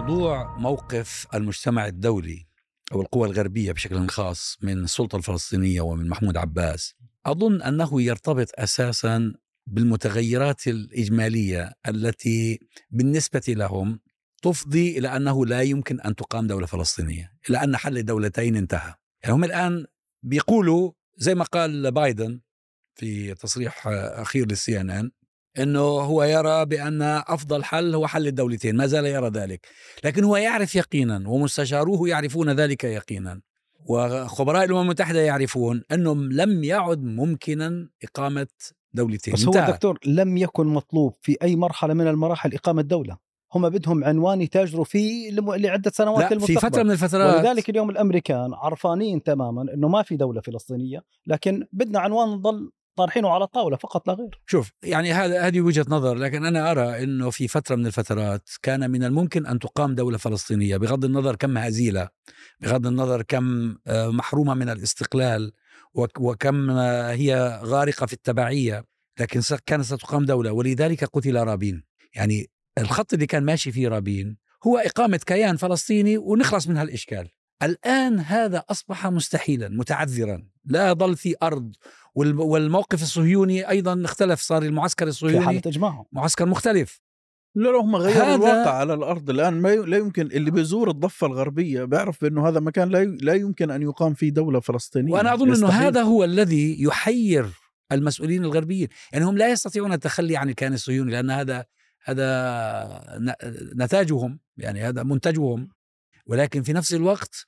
موضوع موقف المجتمع الدولي أو القوى الغربية بشكل خاص من السلطة الفلسطينية ومن محمود عباس أظن أنه يرتبط أساسا بالمتغيرات الإجمالية التي بالنسبة لهم تفضي إلى أنه لا يمكن أن تقام دولة فلسطينية، إلى أن حل الدولتين انتهى. يعني هم الآن بيقولوا زي ما قال بايدن في تصريح أخير للسي ان ان إنه هو يرى بأن أفضل حل هو حل الدولتين ما زال يرى ذلك. لكن هو يعرف يقينا ومستشاروه يعرفون ذلك يقينا. وخبراء الأمم المتحدة يعرفون إنه لم يعد ممكنا إقامة دولتين. بس هو دكتور لم يكن مطلوب في أي مرحلة من المراحل إقامة دوله هم بدهم عنوان يتاجروا فيه لعدة سنوات لا للمستقبل. في فترة من الفترات. ولذلك اليوم الأمريكان عرفانين تماما إنه ما في دولة فلسطينية لكن بدنا عنوان نضل طارحينه على الطاوله فقط لا غير. شوف يعني هذا هذه وجهة نظر لكن أنا أرى إنه في فترة من الفترات كان من الممكن أن تقام دولة فلسطينية بغض النظر كم هزيلة بغض النظر كم محرومة من الاستقلال وكم هي غارقة في التبعية لكن كانت ستقام دولة. ولذلك قتل رابين. يعني الخط اللي كان ماشي فيه رابين هو إقامة كيان فلسطيني ونخلص من هالاشكال الآن هذا أصبح مستحيلا متعذرا. لا ظل في أرض. والموقف الصهيوني أيضا اختلف. صار المعسكر الصهيوني في حالة إجماعهم. معسكر مختلف. لا لا هم غيروا الواقع على الأرض. الآن ما لا يمكن اللي بيزور الضفة الغربية بيعرف بأنه هذا مكان لا لا يمكن أن يقام فيه دولة فلسطينية. وأنا أظن أنه هذا هو الذي يحير المسؤولين الغربيين. يعني هم لا يستطيعون التخلي عن الكيان الصهيوني لأن هذا هذا نتاجهم يعني هذا منتجهم. ولكن في نفس الوقت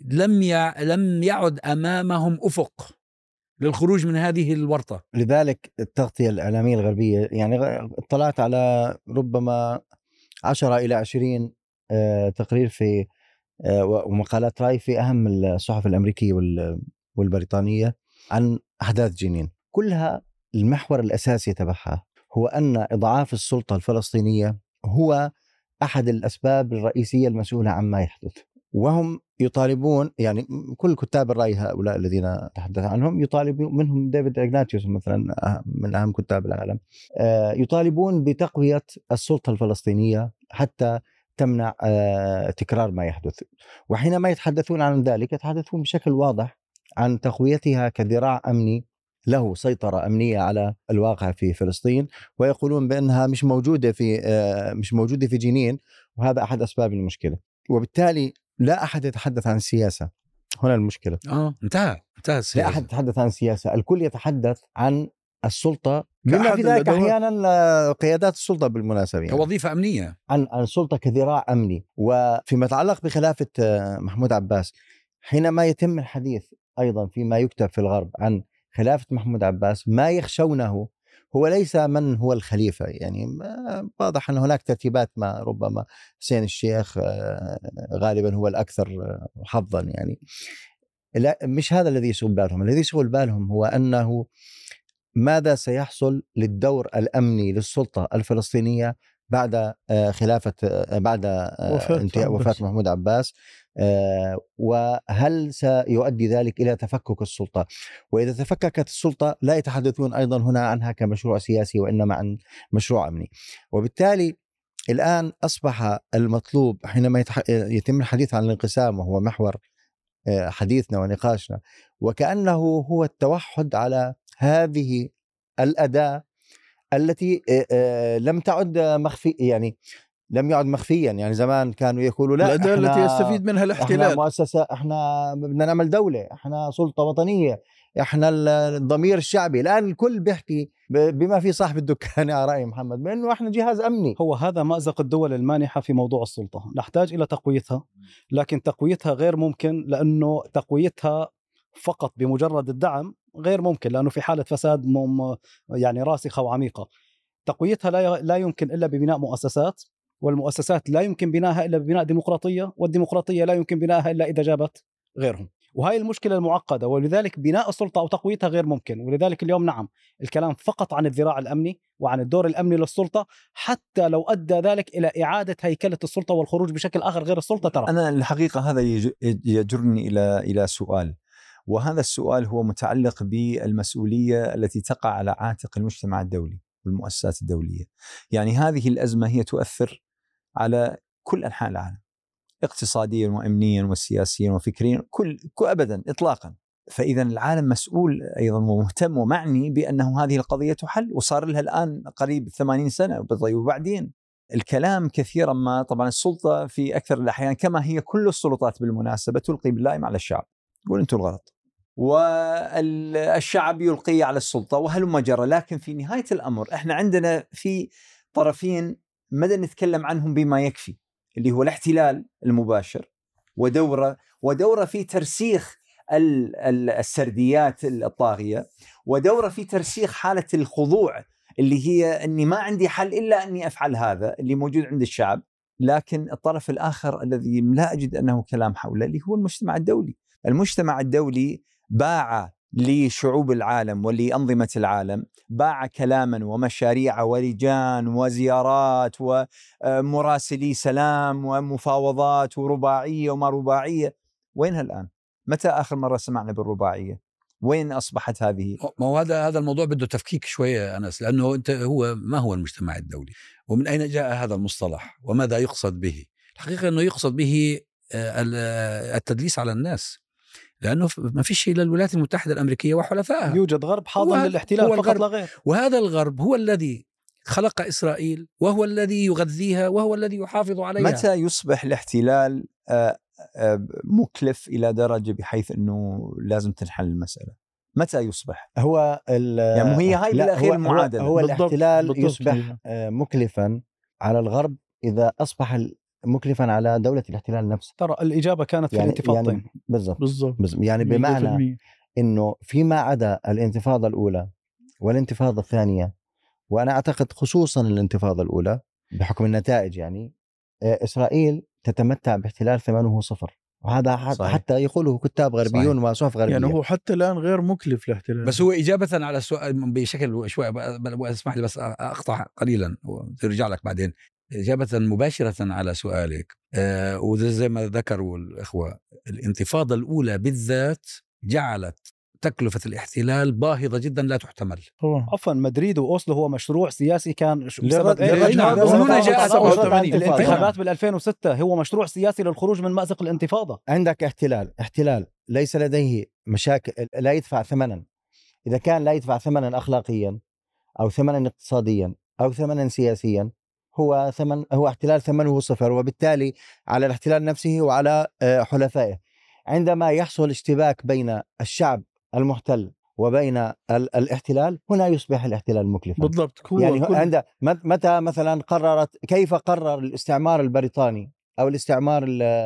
لم لم يعد أمامهم أفق للخروج من هذه الورطة. لذلك التغطية الإعلامية الغربية يعني اطلعت على ربما 10 إلى 20 آه، تقرير في آه، ومقالات رأي في أهم الصحف الأمريكية والبريطانية عن أحداث جنين. كلها المحور الأساسي تبعها هو أن إضعاف السلطة الفلسطينية هو أحد الأسباب الرئيسية المسؤولة عما يحدث. وهم يطالبون يعني كل كتاب الرأي هؤلاء الذين تحدث عنهم يطالبون منهم ديفيد إغناتيوس مثلا من أهم كتاب العالم. آه، يطالبون بتقوية السلطة الفلسطينية حتى تمنع آه، تكرار ما يحدث. وحينما يتحدثون عن ذلك يتحدثون بشكل واضح عن تقويتها كذراع أمني له سيطرة أمنية على الواقع في فلسطين ويقولون بأنها مش موجودة في مش موجودة في جنين وهذا أحد أسباب المشكلة. وبالتالي لا أحد يتحدث عن السياسة هنا المشكلة. آه انتهى انتهى السياسة. لا أحد يتحدث عن السياسة الكل يتحدث عن السلطة بما في ذلك أحيانا آه، قيادات السلطة بالمناسبة يعني. كوظيفة أمنية. عن السلطة كذراع أمني. وفيما يتعلق بخلافة آه، محمود عباس حينما يتم الحديث أيضا فيما يكتب في الغرب عن خلافة محمود عباس ما يخشونه هو ليس من هو الخليفة يعني واضح أن هناك ترتيبات ما ربما حسين الشيخ آه، غالبا هو الأكثر آه، حظا يعني. لا مش هذا الذي يشغل بالهم. الذي يشغل بالهم هو أنه ماذا سيحصل للدور الأمني للسلطة الفلسطينية بعد آه، خلافة بعد انتهاء وفاة محمود عباس؟ وهل سيؤدي ذلك إلى تفكك السلطة؟ وإذا تفككت السلطة لا يتحدثون أيضا هنا عنها كمشروع سياسي وإنما عن مشروع أمني. وبالتالي الآن أصبح المطلوب حينما يتم الحديث عن الانقسام وهو محور آه، حديثنا ونقاشنا وكأنه هو التوحد على هذه الأداة التي آه، لم تعد مخفي يعني لم يعد مخفيا. يعني زمان كانوا يقولوا لا الاداه التي يستفيد منها الاحتلال. إحنا مؤسسة إحنا بدنا نعمل دولة إحنا سلطة وطنية إحنا الضمير الشعبي. الآن الكل بيحكي بما في صاحب الدكان. يا رأي محمد بأنه إحنا جهاز أمني. هو هذا مأزق الدول المانحة في موضوع السلطة. نحتاج إلى تقويتها لكن تقويتها غير ممكن لأنه تقويتها فقط بمجرد الدعم غير ممكن لأنه في حالة فساد يعني راسخة وعميقة. تقويتها لا لا يمكن إلا ببناء مؤسسات. والمؤسسات لا يمكن بنائها إلا ببناء ديمقراطية والديمقراطية لا يمكن بنائها إلا إذا جابت غيرهم. وهي المشكلة المعقدة ولذلك بناء السلطة أو تقويتها غير ممكن. ولذلك اليوم نعم الكلام فقط عن الذراع الأمني وعن الدور الأمني للسلطة حتى لو أدى ذلك إلى إعادة هيكلة السلطة والخروج بشكل آخر غير السلطة ترى. أنا الحقيقة هذا يجرني إلى إلى سؤال. وهذا السؤال هو متعلق بالمسؤولية التي تقع على عاتق المجتمع الدولي والمؤسسات الدولية. يعني هذه الأزمة هي تؤثر على كل أنحاء العالم اقتصاديا وامنيا وسياسيا وفكريا كل, ابدا اطلاقا. فاذا العالم مسؤول أيضا ومهتم ومعني بأنه هذه القضية تحل وصار لها الآن قريب 80 سنة طيب وبعدين الكلام كثيرا ما طبعا السلطة في أكثر الأحيان كما هي كل السلطات بالمناسبة تلقي باللائم على الشعب. يقول أنتم الغلط. والشعب يلقي على السلطة وهلم جرى لكن في نهاية الأمر إحنا عندنا في طرفين مدى نتكلم عنهم بما يكفي اللي هو الاحتلال المباشر ودورة ودورة في ترسيخ السرديات الطاغية ودورة في ترسيخ حالة الخضوع اللي هي إني ما عندي حل إلا إني أفعل هذا اللي موجود عند الشعب لكن الطرف الآخر الذي لا أجد أنه كلام حوله اللي هو المجتمع الدولي. المجتمع الدولي باع لشعوب العالم ولأنظمة العالم باع كلاما ومشاريع ولجان وزيارات ومراسلي سلام ومفاوضات ورباعية وما رباعية وينها الآن؟ متى آخر مرة سمعنا بالرباعية؟ وين أصبحت هذه؟ ما هو هذا هذا الموضوع بده تفكيك شوية أنس لأنه أنت هو ما هو المجتمع الدولي؟ ومن أين جاء هذا المصطلح؟ وماذا يقصد به؟ الحقيقة إنه يقصد به آه، التدليس على الناس لأنه ما فيش إلا الولايات المتحدة الأمريكية وحلفائها. يوجد غرب حاضن للاحتلال فقط لا غير. وهذا الغرب هو الذي خلق إسرائيل وهو الذي يغذيها وهو الذي يحافظ عليها. متى يصبح الاحتلال آه، آه، مكلف إلى درجة بحيث إنه لازم تنحل المسألة؟ متى يصبح؟ هو يعني هي هاي بالأخير المعادله هو, هو الاحتلال بالضبط يصبح مكلفا على الغرب إذا أصبح مكلفا على دوله الاحتلال نفسه ترى الاجابه كانت في يعني الانتفاضتين يعني بالضبط بالضبط يعني بمعنى انه فيما عدا الانتفاضه الاولى والانتفاضه الثانية وأنا اعتقد خصوصا الانتفاضه الاولى بحكم النتائج يعني آه، اسرائيل تتمتع باحتلال ثمنه صفر وهذا صحيح. حتى يقوله كتاب غربيون وصحف غربيه يعني هو حتى الان غير مكلف الاحتلال بس هو اجابه على السؤال بشكل شوي اسمح لي بس اقطع قليلا وترجع لك بعدين إجابة مباشرة على سؤالك آه وزي ما ذكروا الإخوة الانتفاضة الأولى بالذات جعلت تكلفة الاحتلال باهظة جدا لا تحتمل. عفوا مدريد وأوسلو هو مشروع سياسي كان الانتخابات بال 2006 هو مشروع سياسي للخروج من مأزق الانتفاضة. عندك احتلال. احتلال ليس لديه مشاكل لا يدفع ثمنا. إذا كان لا يدفع ثمنا أخلاقيا أو ثمنا اقتصاديا أو ثمنا سياسيا هو ثمن هو احتلال ثمنه صفر وبالتالي على الاحتلال نفسه وعلى آه، حلفائه. عندما يحصل اشتباك بين الشعب المحتل وبين الاحتلال هنا يصبح الاحتلال مكلفا. بالضبط يعني كل... عند متى مثلا قررت كيف قرر الاستعمار البريطاني أو الاستعمار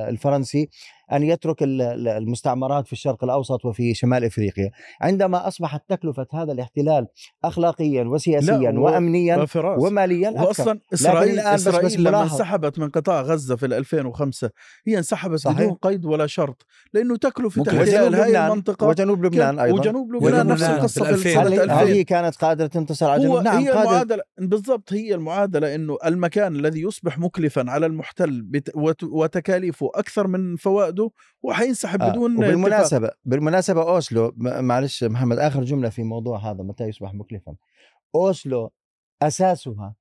الفرنسي؟ أن يترك المستعمرات في الشرق الأوسط وفي شمال إفريقيا. عندما أصبحت تكلفة هذا الاحتلال اخلاقيا وسياسيا وامنيا وماليا أكثر. أصلا اسرائيل الآن اسرائيل بس بس لما انسحبت من قطاع غزة في 2005 هي انسحبت صحيح. بدون قيد ولا شرط لأنه تكلفة احتلال هاي المنطقة وجنوب لبنان أيضا. وجنوب لبنان نفس القصة في سنه 2000 هي كانت قادرة تنتصر على جنوب؟ نعم هي المعادله بالضبط هي المعادلة إنه المكان الذي يصبح مكلفا على المحتل وتكاليفه أكثر من فوائده وحينسحب آه. بدون بالمناسبة اتفاق. بالمناسبة أوسلو معلش محمد آخر جملة في موضوع هذا متى يصبح مكلفا أوسلو أساسها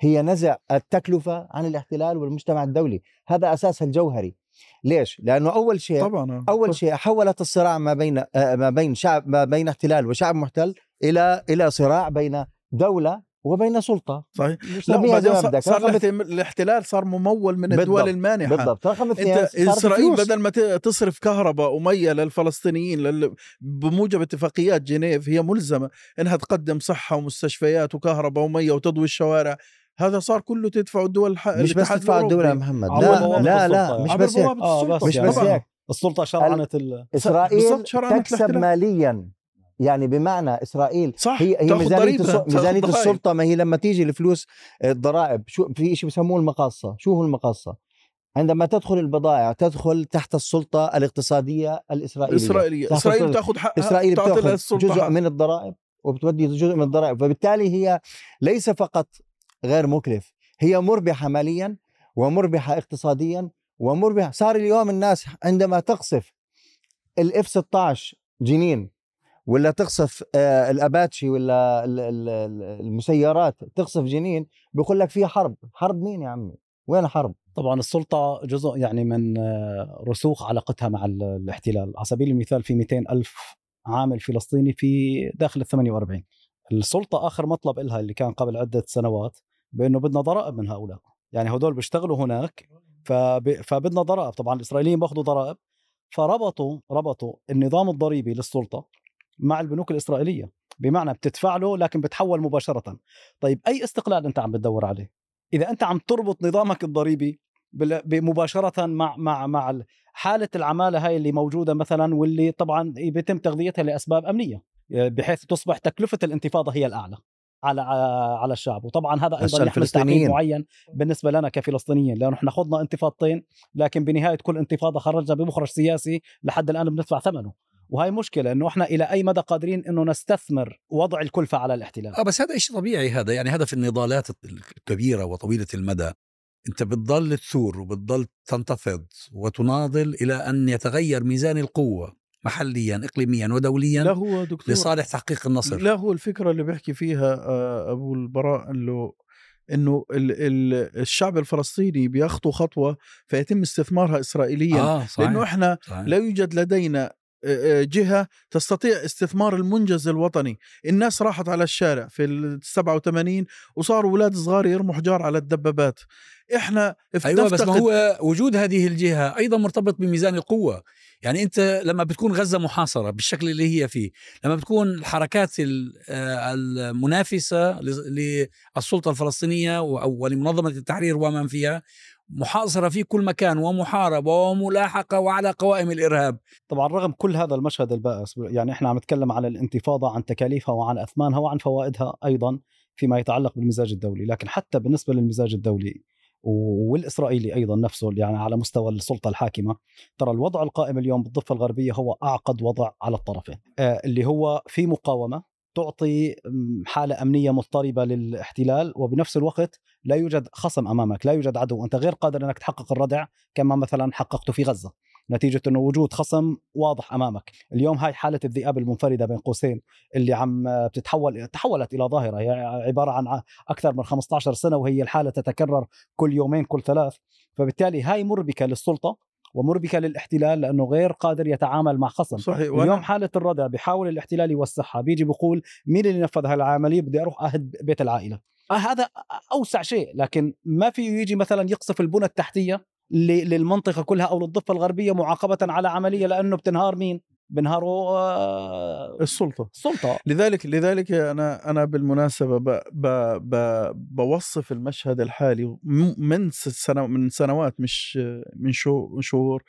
هي نزع التكلفة عن الاحتلال والمجتمع الدولي هذا أساسها الجوهري ليش؟ لأنه أول شيء طبعا أول شيء حولت الصراع ما بين آه، ما بين شعب ما بين احتلال وشعب محتل إلى إلى صراع بين دولة وبين سلطة. صحيح. لا بعدين صار, صار الاحتلال صار ممول من الدول المانحة. بالضبط. رقم اثنين انت إسرائيل بدل ما تصرف كهرباء ومية للفلسطينيين لل... بموجب اتفاقيات جنيف هي ملزمة إنها تقدم صحة ومستشفيات وكهرباء ومية وتضوي الشوارع. هذا صار كله تدفع الدول الح... مش بس تدفع الدول يا محمد. لا لا لا مش بس هيك. آه مش بس هيك. السلطه شرعنت إسرائيل تكسب ماليا. يعني بمعنى إسرائيل صح هي هي ميزانية ميزانية السلطة ما هي لما تيجي الفلوس الضرائب. شو في شيء بسموه المقاصة. شو هو المقاصة؟ عندما تدخل البضائع تدخل تحت السلطة الاقتصادية الإسرائيلية. الإسرائيلية. إسرائيل تاخذ حق إسرائيل بتاخذ جزء من الضرائب وبتودي جزء من الضرائب. فبالتالي هي ليس فقط غير مكلف هي مربحة ماليا ومربحة اقتصاديا ومربحة. صار اليوم الناس عندما تقصف الاف 16 جنين ولا تقصف آه، الأباتشي ولا المسيرات تقصف جنين بيقول لك في حرب. حرب مين يا عمي؟ وين حرب طبعا السلطة جزء يعني من آه، رسوخ علاقتها مع ال- الاحتلال. على سبيل المثال في 200 ألف عامل فلسطيني في داخل ال 48 السلطة آخر مطلب إلها اللي كان قبل عدة سنوات بأنه بدنا ضرائب من هؤلاء. يعني هدول بيشتغلوا هناك فب... فبدنا ضرائب. طبعا الإسرائيليين بأخذوا ضرائب فربطوا ربطوا النظام الضريبي للسلطة مع البنوك الإسرائيلية. بمعنى بتدفع له لكن بتحول مباشرة. طيب أي استقلال أنت عم بتدور عليه؟ إذا أنت عم تربط نظامك الضريبي مباشرة مع مع مع ال- حالة العمالة هاي اللي موجودة مثلا واللي طبعا بيتم تغذيتها لأسباب أمنية. بحيث تصبح تكلفة الانتفاضة هي الأعلى على على الشعب. وطبعا هذا أيضا يحمل تعقيد. معين بالنسبة لنا كفلسطينيين. لأنه إحنا خضنا انتفاضتين لكن بنهاية كل انتفاضة خرجنا بمخرج سياسي لحد الآن بندفع ثمنه. وهي مشكلة إنه إحنا إلى أي مدى قادرين إنه نستثمر وضع الكلفه على الاحتلال؟ آه بس هذا شيء طبيعي هذا يعني هذا في النضالات الكبيرة وطويلة المدى. أنت بتضل تثور وبتضل تنتفض وتناضل إلى أن يتغير ميزان القوة محليا اقليميا لا ودوليا هو دكتور. لصالح تحقيق النصر. لا هو الفكرة اللي بيحكي فيها آه، أبو البراء إنه إنه ال- ال- الشعب الفلسطيني بيخطو خطوة فيتم استثمارها اسرائيليا. آه صحيح لأنه إحنا صحيح. لا يوجد لدينا آه، آه، جهة تستطيع استثمار المنجز الوطني. الناس راحت على الشارع في ال 87 وصاروا أولاد صغار يرموا حجار على الدبابات. إحنا أيوه بس ما هو وجود هذه الجهة أيضا مرتبط بميزان القوة. يعني أنت لما بتكون غزة محاصرة بالشكل اللي هي فيه لما بتكون الحركات ال- آه، المنافسة للسلطة الفلسطينية أو ولمنظمه التحرير ومن فيها محاصرة في كل مكان ومحاربة وملاحقة وعلى قوائم الإرهاب. طبعا رغم كل هذا المشهد البائس يعني إحنا عم نتكلم عن الانتفاضة عن تكاليفها وعن أثمانها وعن فوائدها أيضا فيما يتعلق بالمزاج الدولي. لكن حتى بالنسبة للمزاج الدولي والإسرائيلي أيضا نفسه يعني على مستوى السلطة الحاكمة ترى الوضع القائم اليوم بالضفة الغربية هو أعقد وضع على الطرفين. آه، اللي هو في مقاومة تعطي حالة أمنية مضطربة للاحتلال وبنفس الوقت لا يوجد خصم أمامك لا يوجد عدو. أنت غير قادر إنك تحقق الردع كما مثلا حققته في غزة. نتيجة إنه وجود خصم واضح أمامك. اليوم هاي حالة الذئاب المنفردة بين قوسين اللي عم بتتحول تحولت إلى ظاهرة. هي عبارة عن أكثر من 15 سنة وهي الحالة تتكرر كل يومين كل ثلاث. فبالتالي هاي مربكة للسلطة ومربكه للاحتلال لأنه غير قادر يتعامل مع خصم. صحيح اليوم وأنا- حالة الردع بيحاول الاحتلال يوسعها. بيجي بيقول مين اللي نفذ هاي العملية بدي أروح أهد بيت العائلة. آه هذا أوسع شيء لكن ما في يجي مثلا يقصف البنى التحتية ل- للمنطقة كلها أو للضفة الغربية معاقبة على عملية لأنه بتنهار مين؟ بنهاروا آه، السلطة. السلطة. لذلك لذلك أنا أنا بالمناسبة ب ب ب بوصف المشهد الحالي من س- سنة من سنوات مش من شو شهور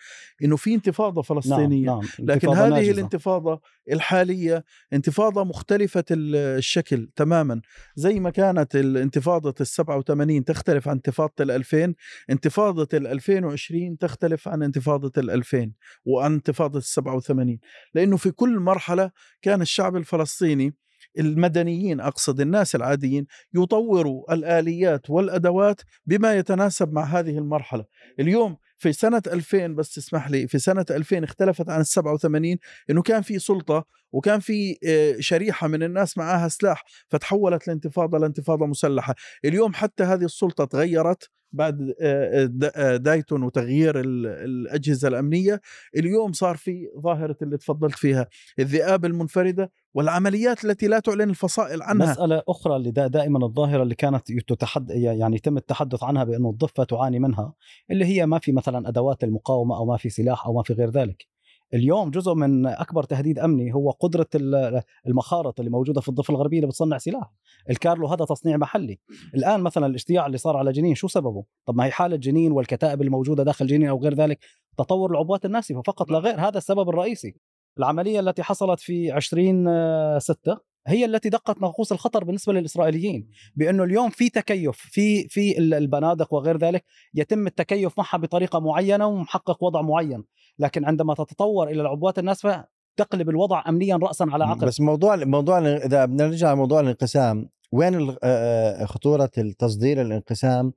إنه في انتفاضة فلسطينية. نعم نعم لكن انتفاضة هذه ناجزة. الانتفاضة الحالية انتفاضة مختلفة ال- الشكل تماما. زي ما كانت الانتفاضه ال 87 تختلف عن انتفاضة ال 2000 انتفاضة ال 2020 تختلف عن انتفاضة ال 2000 وعن انتفاضة ال 87 لأنه في كل مرحلة كان الشعب الفلسطيني المدنيين أقصد الناس العاديين يطوروا الآليات والأدوات بما يتناسب مع هذه المرحلة. اليوم في سنة 2000 بس تسمح لي في سنة 2000 اختلفت عن ال 87 إنه كان في سلطة وكان في آه، شريحة من الناس معاها سلاح فتحولت الانتفاضه لانتفاضة مسلحة. اليوم حتى هذه السلطة تغيرت بعد آه، د- آه، دايتون وتغيير ال- الأجهزة الأمنية اليوم صار في ظاهرة اللي تفضلت فيها الذئاب المنفردة والعمليات التي لا تعلن الفصائل عنها. مسألة أخرى اللي دا دائما الظاهرة اللي كانت تتحد يعني يتم التحدث عنها بأنه الضفة تعاني منها اللي هي ما في مثلا أدوات المقاومة أو ما في سلاح أو ما في غير ذلك. اليوم جزء من أكبر تهديد أمني هو قدرة ال- المخارط اللي موجودة في الضفة الغربية اللي بتصنع سلاح. الكارلو هذا تصنيع محلي. الآن مثلا الاشتياع اللي صار على جنين شو سببه؟ طب ما هي حالة جنين والكتائب الموجودة داخل جنين أو غير ذلك تطور العبوات الناسفة. فقط لا غير هذا السبب الرئيسي. العملية التي حصلت في 20 ستة هي التي دقت ناقوس الخطر بالنسبة للإسرائيليين بأنه اليوم في تكيف في في ال- البنادق وغير ذلك يتم التكيف معها بطريقة معينة ومحقق وضع معين. لكن عندما تتطور إلى العبوات الناسفة تقلب الوضع امنيا راسا على عقب. بس موضوع موضوع إذا بدنا نرجع لموضوع الانقسام وين ال- آه، خطورة التصدير الانقسام؟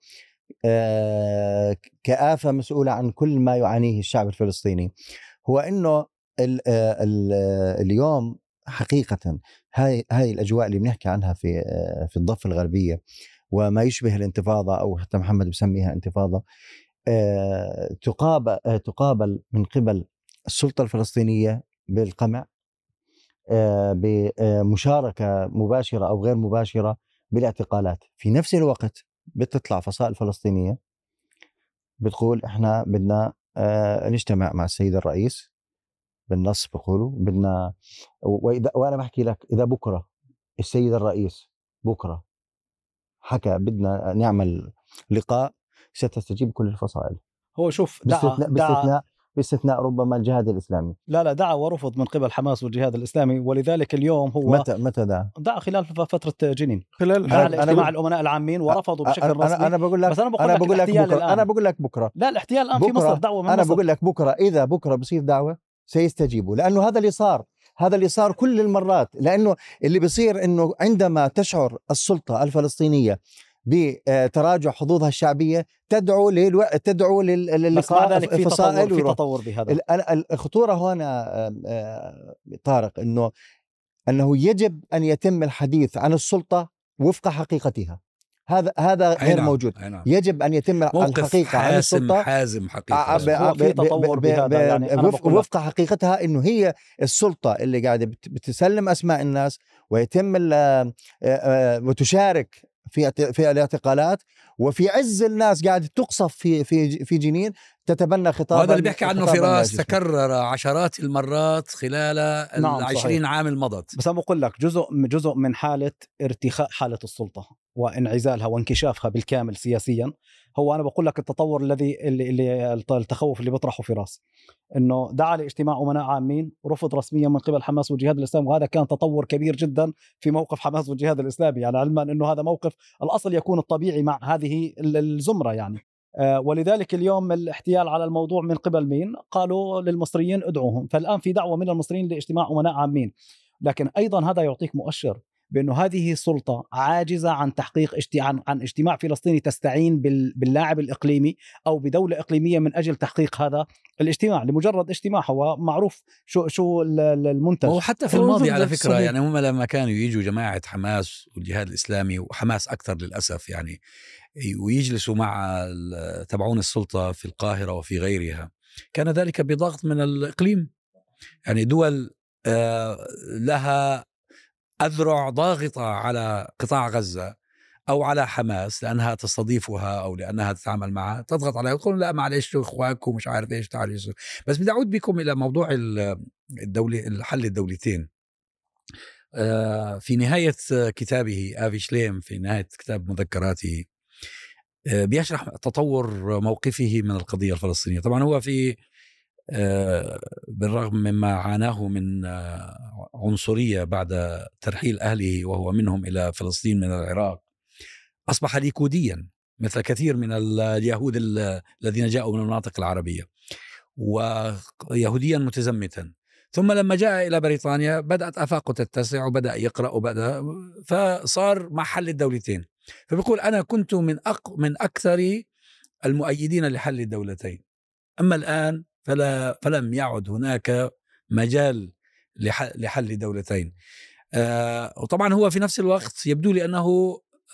آه، كآفة مسؤولة عن كل ما يعانيه الشعب الفلسطيني. هو إنه ال- آه، ال- آه، اليوم حقيقة هاي هاي الأجواء اللي بنحكي عنها في آه، في الضفة الغربية وما يشبه الانتفاضة أو حتى محمد بسميها انتفاضة آه، تقابل آه، تقابل من قبل السلطة الفلسطينية بالقمع بمشاركه مباشرة أو غير مباشرة بالاعتقالات. في نفس الوقت بتطلع فصائل فلسطينية بتقول إحنا بدنا نجتمع مع السيد الرئيس بالنص بقولوا بدنا وإذا وأنا بحكي لك إذا بكرة السيد الرئيس بكرة حكى بدنا نعمل لقاء ستستجيب كل الفصائل. هو شوف دعا باستثناء دعا. باستثناء باستثناء ربما الجهاد الإسلامي. لا لا دعا ورفض من قبل حماس والجهاد الإسلامي ولذلك اليوم هو متى متى دعا؟ دعا خلال فترة جنين. خلال دعا أنا- أنا بقول- الأمناء العامين ورفضوا بشكل رسمي أنا بقول لك بس أنا بقول لك بقول لك الاحتيال بكرة الآن. أنا بقول لك بكرة. لا الاحتيال الآن في مصر دعوة من أنا مصر. بقول لك بكرة إذا بكرة بصير دعوة سيستجيبوا. لأنه هذا اللي صار. هذا اللي صار كل المرات. لأنه اللي بيصير إنه عندما تشعر السلطة الفلسطينية بتراجع حظوظها الشعبية تدعو للو... تدعو للقاء في فصائل في. تطور بهذا. الخطورة هنا آم، آه، طارق إنه أنه يجب أن يتم الحديث عن السلطة وفق حقيقتها. هذا هذا غير نعم، موجود نعم. يجب أن يتم موقف الحقيقة عن حاسم السلطة حازم حقيقة ب- هو في ب- تطور ب- بهذا، ب- يعني وفق. وفق حقيقتها إنه هي السلطة اللي قاعدة بت- بتسلم أسماء الناس ويتم ال- آه، آه، وتشارك في في الاعتقالات وفي عز الناس قاعدة تقصف في في في جنين تتبنى خطابا وهذا اللي بيحكي عنه فراس. تكرر عشرات المرات خلال نعم، العشرين صحيح. عام المضت بس أنا بقول لك جزء جزء من حالة ارتخاء حالة السلطة وانعزالها وانكشافها بالكامل سياسيا هو أنا بقول لك التطور الذي اللي, اللي التخوف اللي بيطرحه فراس إنه دعا لاجتماع أمناء عامين رفض رسميا من قبل حماس والجهاد الاسلامي وهذا كان تطور كبير جدا في موقف حماس والجهاد الإسلامي يعني علما إنه هذا موقف الأصل يكون الطبيعي مع هذه ال- الزمرة يعني. آه، ولذلك اليوم الاحتيال على الموضوع من قبل مين؟ قالوا للمصريين ادعوهم، فالآن في دعوة من المصريين لاجتماع أمناء عامين، لكن أيضا هذا يعطيك مؤشر بأنه هذه السلطه عاجزة عن تحقيق عن عن اجتماع فلسطيني تستعين بال- باللاعب الإقليمي أو بدولة إقليمية من أجل تحقيق هذا الاجتماع. لمجرد اجتماع هو معروف شو شو ال- ال- المنتج. وهو حتى في الماضي على فكرة الصليب. يعني هم لما كانوا يجوا جماعة حماس والجهاد الإسلامي وحماس أكثر للأسف يعني ويجلسوا مع تبعون السلطة في القاهرة وفي غيرها كان ذلك بضغط من الإقليم. يعني دول آه، لها أذرع ضاغطة على قطاع غزة أو على حماس لأنها تستضيفها أو لأنها تتعامل معها تضغط عليها وتقول لا معلش إخوانكم مش عارف إيش تعالوا. بس بدي أعود بكم إلى موضوع ال- الدولة الحل الدولتين آه، في نهاية كتابه آفي شليم في نهاية كتاب مذكراته آه، بيشرح تطور موقفه من القضية الفلسطينية طبعا هو في بالرغم مما عاناه من آه، عنصرية بعد ترحيل أهله وهو منهم إلى فلسطين من العراق أصبح ليكوديا مثل كثير من ال- اليهود ال- الذين جاءوا من المناطق العربية ويهوديا متزمتا. ثم لما جاء إلى بريطانيا بدأت آفاقه تتسع وبدأ يقرأ وبدأ فصار مع حل الدولتين. فبيقول أنا كنت من أق من أكثر المؤيدين لحل الدولتين. أما الآن فلا فلم يعد هناك مجال لح- لحل دولتين. آه، وطبعا هو في نفس الوقت يبدو لي أنه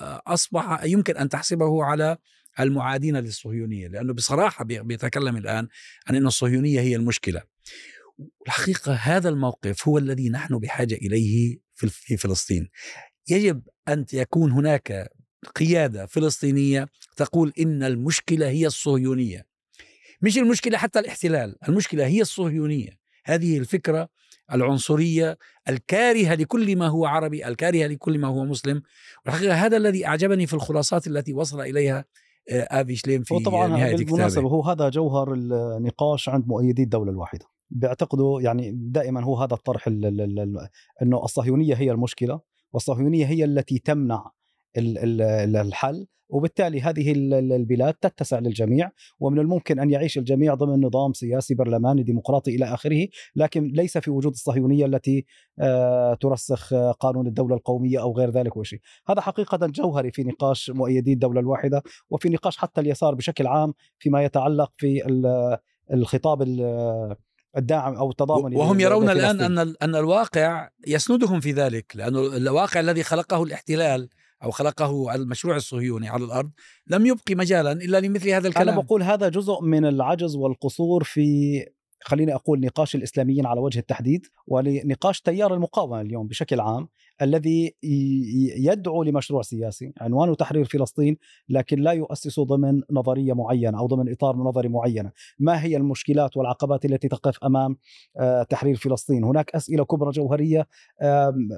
آه، أصبح يمكن أن تحسبه على المعادين للصهيونية لأنه بصراحة بي- بيتكلم الآن عن أن الصهيونية هي المشكلة. الحقيقة هذا الموقف هو الذي نحن بحاجة إليه في فلسطين. يجب أن يكون هناك قيادة فلسطينية تقول إن المشكلة هي الصهيونية. مش المشكلة حتى الاحتلال المشكلة هي الصهيونية. هذه الفكرة العنصرية الكارهة لكل ما هو عربي الكارهة لكل ما هو مسلم. والحقيقة هذا الذي أعجبني في الخلاصات التي وصل إليها آه، آفي شليم في وطبعا نهاية بالمناسبة كتابه. هو هذا جوهر النقاش عند مؤيدي الدولة الواحدة. بيعتقدوا يعني دائما هو هذا الطرح ال- ال- ال- إنه الصهيونية هي المشكلة والصهيونية هي التي تمنع الحل وبالتالي هذه ال- ال- البلاد تتسع للجميع ومن الممكن أن يعيش الجميع ضمن نظام سياسي برلماني ديمقراطي إلى آخره لكن ليس في وجود الصهيونية التي آه، ترسخ قانون الدولة القومية أو غير ذلك وشيء هذا حقيقة جوهري في نقاش مؤيدي الدولة الواحدة وفي نقاش حتى اليسار بشكل عام فيما يتعلق في ال- الخطاب ال- الداعم أو التضامن وهم يرون الآن لفلسطين. أن ال- أن الواقع يسندهم في ذلك لأن الواقع الذي خلقه الاحتلال أو خلقه المشروع الصهيوني على الأرض لم يبقي مجالا إلا لمثل هذا الكلام. بقول هذا جزء من العجز والقصور في خليني أقول نقاش الإسلاميين على وجه التحديد ولنقاش تيار المقاومة اليوم بشكل عام. الذي يدعو لمشروع سياسي عنوانه تحرير فلسطين لكن لا يؤسس ضمن نظرية معينة أو ضمن إطار نظري معينة، ما هي المشكلات والعقبات التي تقف أمام آه، تحرير فلسطين؟ هناك أسئلة كبرى جوهرية آم،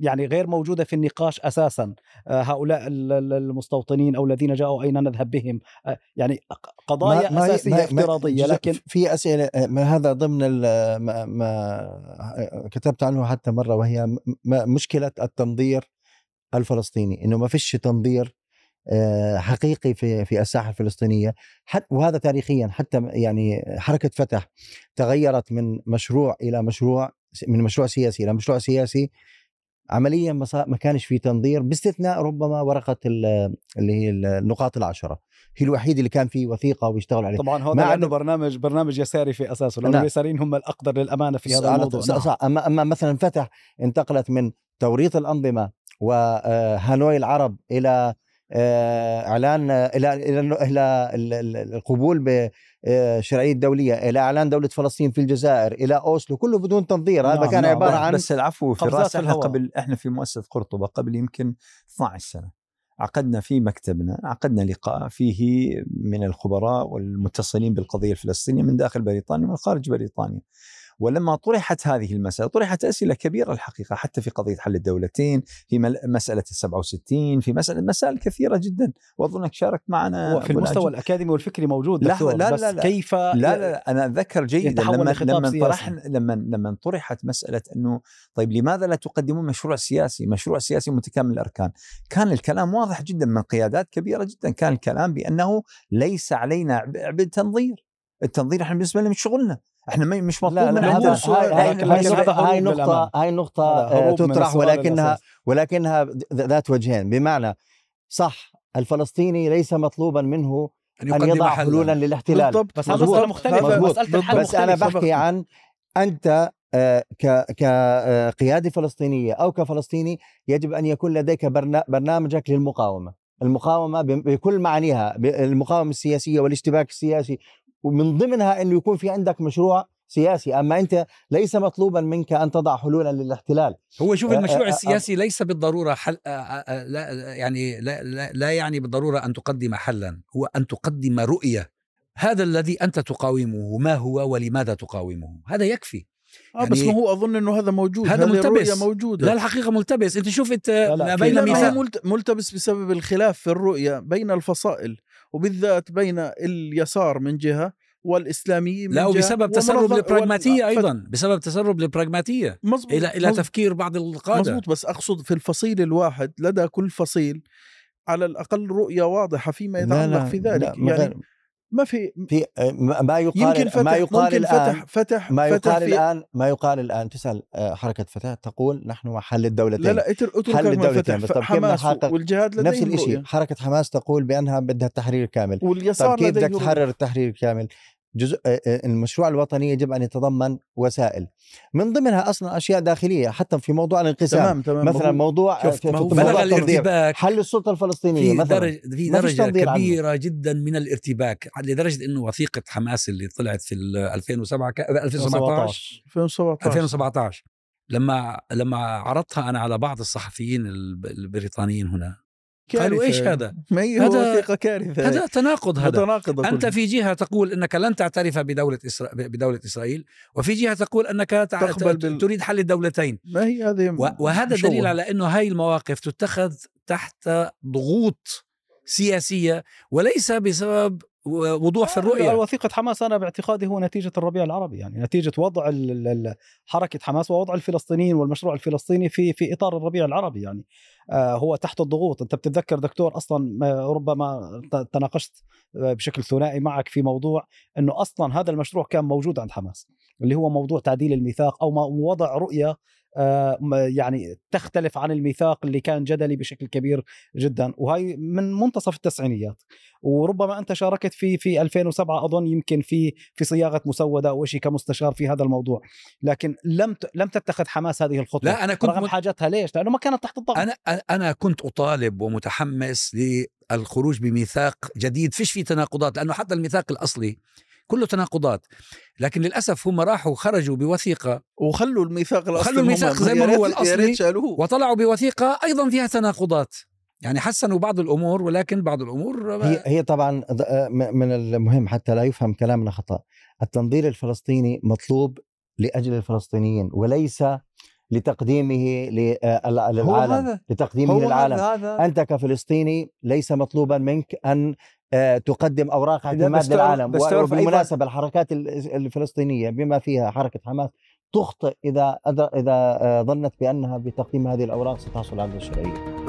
يعني غير موجودة في النقاش أساسا، آه، هؤلاء ال- ال- المستوطنين أو الذين جاءوا أين نذهب بهم؟ آه، يعني قضايا ما- ما- أساسية ما- ما- افتراضية جزء- لكن في أسئلة ما هذا ضمن ما, ما كتبت عنه حتى مرة وهي م- م- مشكلة التنظير الفلسطيني إنه ما فيش تنظير آه، حقيقي في في الساحة الفلسطينية. حتى وهذا تاريخيا حتى يعني حركة فتح تغيرت من مشروع إلى مشروع من مشروع سياسي إلى مشروع سياسي عمليا ما كانش في تنظير باستثناء ربما ورقة ال- اللي هي النقاط العشرة هي الوحيد اللي كان فيه وثيقة ويشتغل عليه طبعا ما لأنه عدا- برنامج برنامج يساري في أساسه لأنه نعم. اليساريين هم الأقدر للأمانة في هذا الموضوع صح, نعم. صح أما أما مثلا فتح انتقلت من توريط الأنظمة وهانوي العرب إلى آه، إعلان إلى إلى إلى ال- ال- القبول بالشرعيه الدوليه إلى إعلان دولة فلسطين في الجزائر إلى أوسلو كله بدون تنظير هذا نعم، كان نعم. عبارة عن بس العفو في إحنا الهواء. قبل إحنا في مؤسسة قرطبة قبل يمكن 12 سنة عقدنا في مكتبنا عقدنا لقاء فيه من الخبراء والمتصلين بالقضية الفلسطينية من داخل بريطانيا ومن خارج بريطانيا ولما طرحت هذه المسألة طرحت أسئلة كبيرة الحقيقة حتى في قضية حل الدولتين في مسألة ال 67 في مسألة مسائل كثيرة جدا وأظنك شاركت معنا في المستوى العجيب. الأكاديمي والفكري موجود لا، لا، لا، لا. كيف لا لا لا أنا أتذكر جيدا لما لما. طرحنا لما لما طرحت مسألة أنه طيب لماذا لا تقدمون مشروع سياسي مشروع سياسي متكامل الأركان كان الكلام واضح جدا من قيادات كبيرة جدا كان الكلام بأنه ليس علينا عبء عبء التنظير إحنا بالنسبة لنا مش شغلنا إحنا مش مطلوب هو هذا هاي, نقطة- هاي. نقطة آه، من تطرح ولكنها. ولكنها ذات وجهين بمعنى صح الفلسطيني ليس مطلوبا منه أن يضع حلا. حلولا للاحتلال بالضبط بس هذا. مسألة مختلفة مسألة الحل بس أنا مختلفة. بحكي عن أنت آه، ك كقياده فلسطينية أو كفلسطيني يجب أن يكون لديك برنا- برنامجك للمقاومة المقاومة ب- بكل معانيها المقاومة السياسية والاشتباك السياسي ومن ضمنها إنه يكون في عندك مشروع سياسي. أما أنت ليس مطلوبا منك أن تضع حلولا للاحتلال. هو شوف آه، المشروع آه، آه، السياسي ليس بالضرورة حل لا يعني لا, لا, لا يعني بالضرورة أن تقدم حلا. هو أن تقدم رؤية. هذا الذي أنت تقاومه ما هو ولماذا تقاومه؟ هذا يكفي. آه بس يعني ما هو أظن إنه هذا موجود. هذا ملتبس. موجودة؟ لا الحقيقة ملتبس. أنت شوف أنت لا، بين لا، ملت- ملتبس بسبب الخلاف في الرؤية بين الفصائل؟ وبالذات بين اليسار من جهة والاسلاميين من لا جهة وبسبب تسرب وال- أيضا بسبب تسرب البراغماتيه مزبوط إلى إلى مزبوط. تفكير بعض القادة مزبوط بس أقصد في الفصيل الواحد لدى كل فصيل على الأقل رؤية واضحة فيما يتعلق في ذلك ما يعني ما في في آه، ما يقال يمكن فتح ما يقال ممكن الآن فتح فتح ما فتح يقال في الآن ما يقال الآن. تسأل آه، حركة فتاة تقول نحن حل الدولتين. لا لا اتر- اترك حل الدولتين، فتح. طب كيف حماس والجهاد لديهم نفس الشيء. حركة حماس تقول بأنها بدها التحرير الكامل. واليسار طيب كيف بدك. تحرر التحرير الكامل؟ جزء المشروع الوطني يجب أن يتضمن وسائل. من ضمنها أصلا أشياء داخلية حتى في موضوع الانقسام. تمام تمام مثلا. موضوع بلغ الارتباك حل السلطة الفلسطينية في مثلا. درجة في درجة تنظير عنه. كبيرة جدا من الارتباك لدرجة إنه وثيقة حماس اللي طلعت في ال 2007 ك- 2017 2017 2017 لما لما عرضتها أنا على بعض الصحفيين الب- البريطانيين هنا قالوا كارثة. إيش هذا؟ ما هي هذا- وثيقه كارثة هذا تناقض هذا متناقضة أنت. في جهة تقول إنك لن تعترف بدولة إسرا... بدولة إسرائيل وفي جهة تقول إنك تع... تقبل بال- تريد حل الدولتين ما هي هذه و... وهذا مشوه. دليل على إنه هاي المواقف تتخذ تحت ضغوط سياسية وليس بسبب وضوح في الرؤية. وثيقة حماس أنا باعتقادي هو نتيجة الربيع العربي يعني نتيجة وضع حركة حماس ووضع الفلسطينيين والمشروع الفلسطيني في في إطار الربيع العربي يعني آه هو تحت الضغوط. أنت بتتذكر دكتور أصلا ما- ربما تناقشت آه، بشكل ثنائي معك في موضوع أنه أصلا هذا المشروع كان موجود عند حماس اللي هو موضوع تعديل الميثاق ما- وضع رؤية آه، م- يعني تختلف عن الميثاق اللي كان جدلي بشكل كبير جدا. وهي من منتصف التسعينيات. وربما أنت شاركت في في 2007 أظن يمكن في في صياغة مسودة أو شيء كمستشار في هذا الموضوع. لكن لم لم تتخذ حماس هذه الخطوة. لا أنا كنت رغم مت... حاجتها ليش؟ لأنه ما كانت تحت الضغط. أنا أنا كنت أطالب ومتحمس للخروج بميثاق جديد. فيش فيه تناقضات لأنه حتى الميثاق الأصلي كله تناقضات لكن للأسف هم راحوا خرجوا بوثيقة. وخلوا الميثاق الأصلي وخلوا الميثاق زي ما هو شالوه. وطلعوا بوثيقة أيضا فيها تناقضات. يعني حسنوا بعض الأمور ولكن بعض الأمور هي هي طبعا آه، من المهم حتى لا يفهم كلامنا خطأ. التنظير الفلسطيني مطلوب لأجل الفلسطينيين وليس لتقديمه لل- للعالم هذا. لتقديمه هو للعالم. هذا أنت كفلسطيني ليس مطلوبا منك أن آه، تقدم اوراق لا، اعتماد للعالم أيضاً- وبالمناسبه الحركات ال- الفلسطينية بما فيها حركة حماس تخطئ إذا إذا آه، ظنت بأنها بتقديم هذه الأوراق ستحصل على الشرعيه